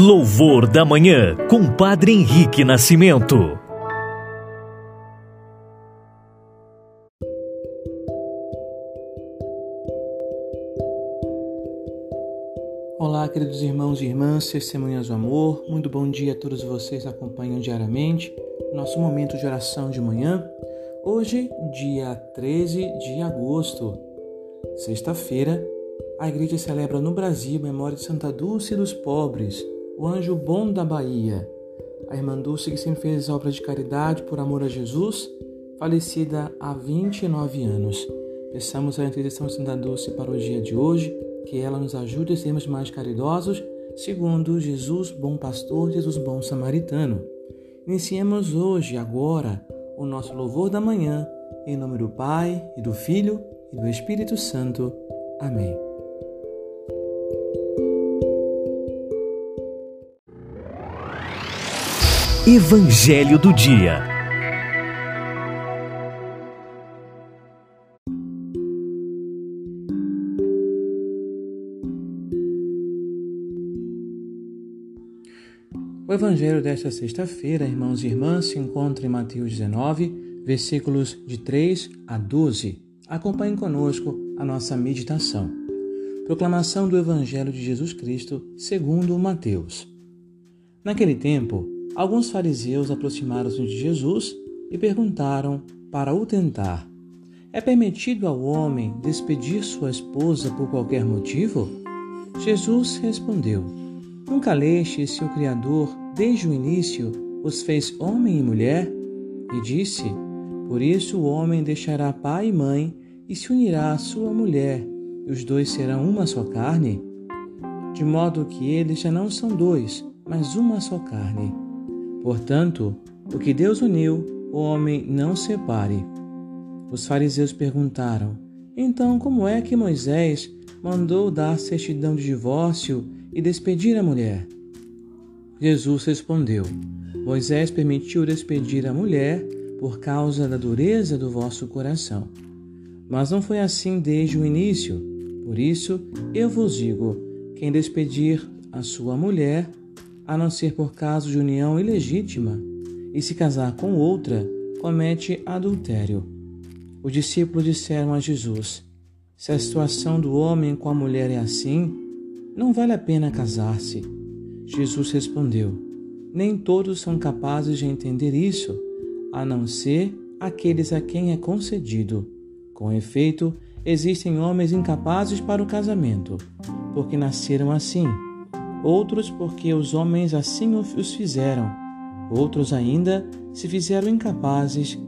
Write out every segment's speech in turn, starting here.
Louvor da Manhã, com Padre Henrique Nascimento. Olá, queridos irmãos e irmãs, testemunhas do amor, muito bom dia a todos vocês que acompanham diariamente nosso momento de oração de manhã. Hoje, dia 13 de agosto, sexta-feira, a igreja celebra no Brasil a memória de Santa Dulce dos Pobres, o anjo bom da Bahia. A irmã Dulce, que sempre fez obras de caridade por amor a Jesus, falecida há 29 anos. Peçamos a intercessão de Santa Dulce para o dia de hoje, que ela nos ajude a sermos mais caridosos, segundo Jesus, bom pastor, Jesus, bom samaritano. Iniciemos hoje, agora, o nosso louvor da manhã, em nome do Pai, e do Filho, e do Espírito Santo. Amém. Evangelho do Dia. O Evangelho desta sexta-feira, irmãos e irmãs, se encontra em Mateus 19, versículos de 3 a 12. Acompanhe conosco a nossa meditação. Proclamação do Evangelho de Jesus Cristo segundo Mateus. Naquele tempo, Alguns fariseus aproximaram-se de Jesus e perguntaram para o tentar: É permitido ao homem despedir sua esposa por qualquer motivo? Jesus respondeu: Nunca leste se o Criador, desde o início, os fez homem e mulher? E disse: Por isso o homem deixará pai e mãe e se unirá à sua mulher, e os dois serão uma só carne? De modo que eles já não são dois, mas uma só carne. Portanto, o que Deus uniu, o homem não separe. Os fariseus perguntaram: Então, como é que Moisés mandou dar certidão de divórcio e despedir a mulher? Jesus respondeu: Moisés permitiu despedir a mulher por causa da dureza do vosso coração. Mas não foi assim desde o início. Por isso, eu vos digo: quem despedir a sua mulher a não ser por caso de união ilegítima, e se casar com outra, comete adultério. Os discípulos disseram a Jesus: Se a situação do homem com a mulher é assim, não vale a pena casar-se. Jesus respondeu: Nem todos são capazes de entender isso, a não ser aqueles a quem é concedido. Com efeito, existem homens incapazes para o casamento, porque nasceram assim outros porque os homens assim os fizeram, outros ainda se fizeram incapazes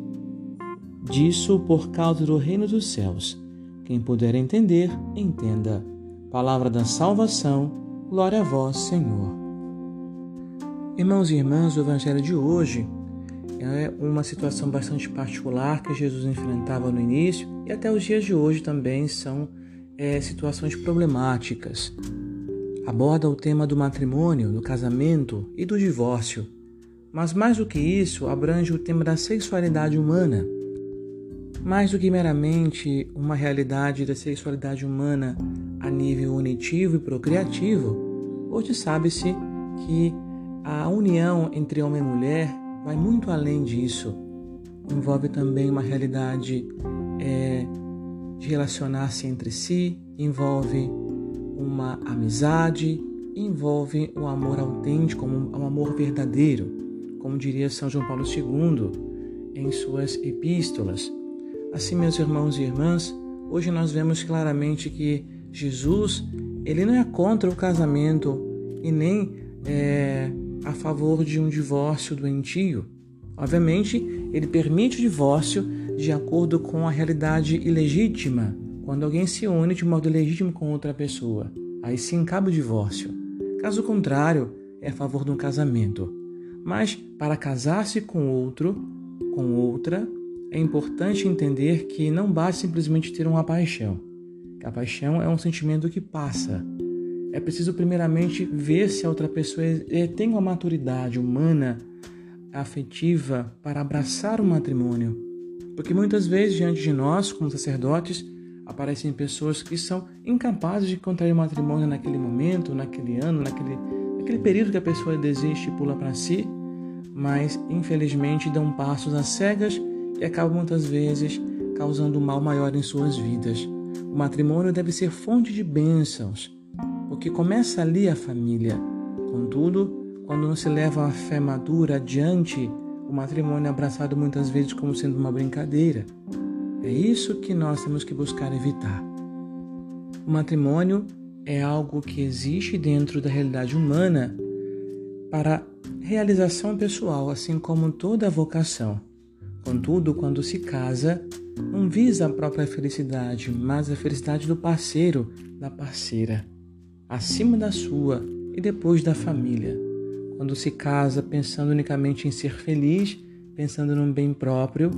disso por causa do reino dos céus. Quem puder entender, entenda. Palavra da salvação, glória a vós, Senhor. Irmãos e irmãs, o Evangelho de hoje é uma situação bastante particular que Jesus enfrentava no início e até os dias de hoje também são é, situações problemáticas aborda o tema do matrimônio, do casamento e do divórcio. Mas mais do que isso, abrange o tema da sexualidade humana. Mais do que meramente uma realidade da sexualidade humana a nível unitivo e procriativo, hoje sabe-se que a união entre homem e mulher vai muito além disso. Envolve também uma realidade é, de relacionar-se entre si, envolve uma amizade, envolve o um amor autêntico, um, amor verdadeiro, como diria São João Paulo II em suas epístolas. Assim, meus irmãos e irmãs, hoje nós vemos claramente que Jesus ele não é contra o casamento e nem é, a favor de um divórcio doentio. Obviamente, ele permite o divórcio de acordo com a realidade ilegítima quando alguém se une de modo legítimo com outra pessoa. Aí sim cabe o divórcio. Caso contrário, é a favor de um casamento. Mas para casar-se com outro, com outra, é importante entender que não basta simplesmente ter uma paixão. A paixão é um sentimento que passa. É preciso primeiramente ver se a outra pessoa tem uma maturidade humana, afetiva para abraçar o matrimônio. Porque muitas vezes diante de nós, como sacerdotes, aparecem pessoas que são incapazes de contrair matrimônio naquele momento, naquele ano, naquele, Aquele período que a pessoa desiste e pula para si, mas infelizmente dão passos às cegas e acabam muitas vezes causando um mal maior em suas vidas. O matrimônio deve ser fonte de bênçãos, porque começa ali a família. Contudo, quando não se leva a fé madura adiante, o matrimônio é abraçado muitas vezes como sendo uma brincadeira. É isso que nós temos que buscar evitar. O matrimônio é algo que existe dentro da realidade humana para realização pessoal, assim como toda vocação. Contudo, quando se casa, não visa a própria felicidade, mas a felicidade do parceiro, da parceira, acima da sua e depois da família. Quando se casa pensando unicamente em ser feliz, pensando no bem próprio,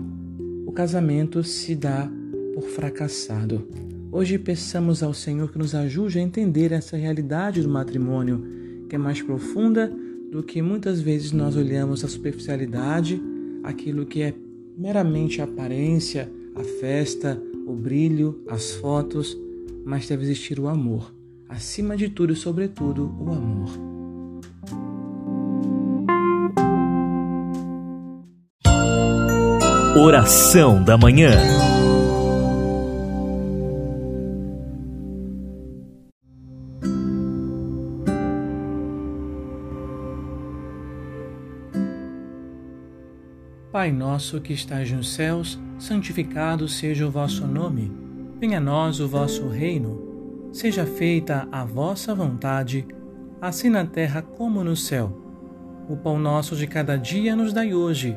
o casamento se dá por fracassado. Hoje peçamos ao Senhor que nos ajude a entender essa realidade do matrimônio, que é mais profunda do que muitas vezes nós olhamos a superficialidade, aquilo que é meramente a aparência, a festa, o brilho, as fotos, mas deve existir o amor. Acima de tudo e sobretudo, o amor. Oração da Manhã. Pai nosso que estás nos céus, santificado seja o vosso nome. Venha a nós o vosso reino. Seja feita a vossa vontade, assim na terra como no céu. O pão nosso de cada dia nos dai hoje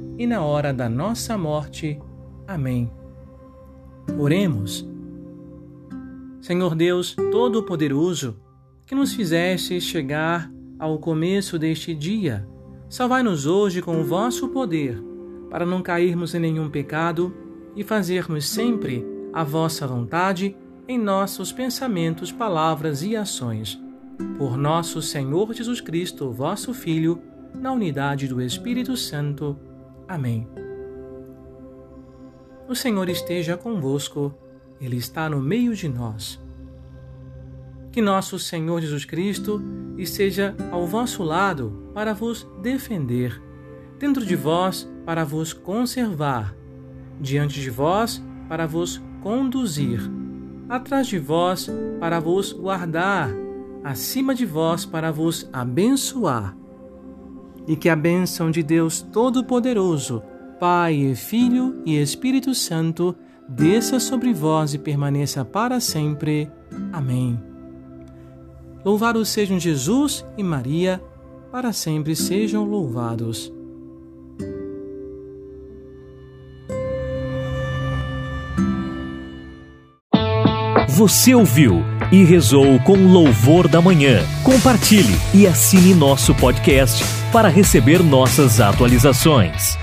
e na hora da nossa morte. Amém. Oremos. Senhor Deus Todo-Poderoso, que nos fizeste chegar ao começo deste dia, salvai-nos hoje com o vosso poder, para não cairmos em nenhum pecado e fazermos sempre a vossa vontade em nossos pensamentos, palavras e ações. Por nosso Senhor Jesus Cristo, vosso Filho, na unidade do Espírito Santo. Amém. O Senhor esteja convosco, Ele está no meio de nós. Que nosso Senhor Jesus Cristo esteja ao vosso lado para vos defender, dentro de vós para vos conservar, diante de vós para vos conduzir, atrás de vós para vos guardar, acima de vós para vos abençoar e que a bênção de Deus Todo-Poderoso, Pai, Filho e Espírito Santo, desça sobre vós e permaneça para sempre. Amém. Louvados sejam Jesus e Maria, para sempre sejam louvados. Você ouviu e rezou com louvor da manhã. Compartilhe e assine nosso podcast para receber nossas atualizações.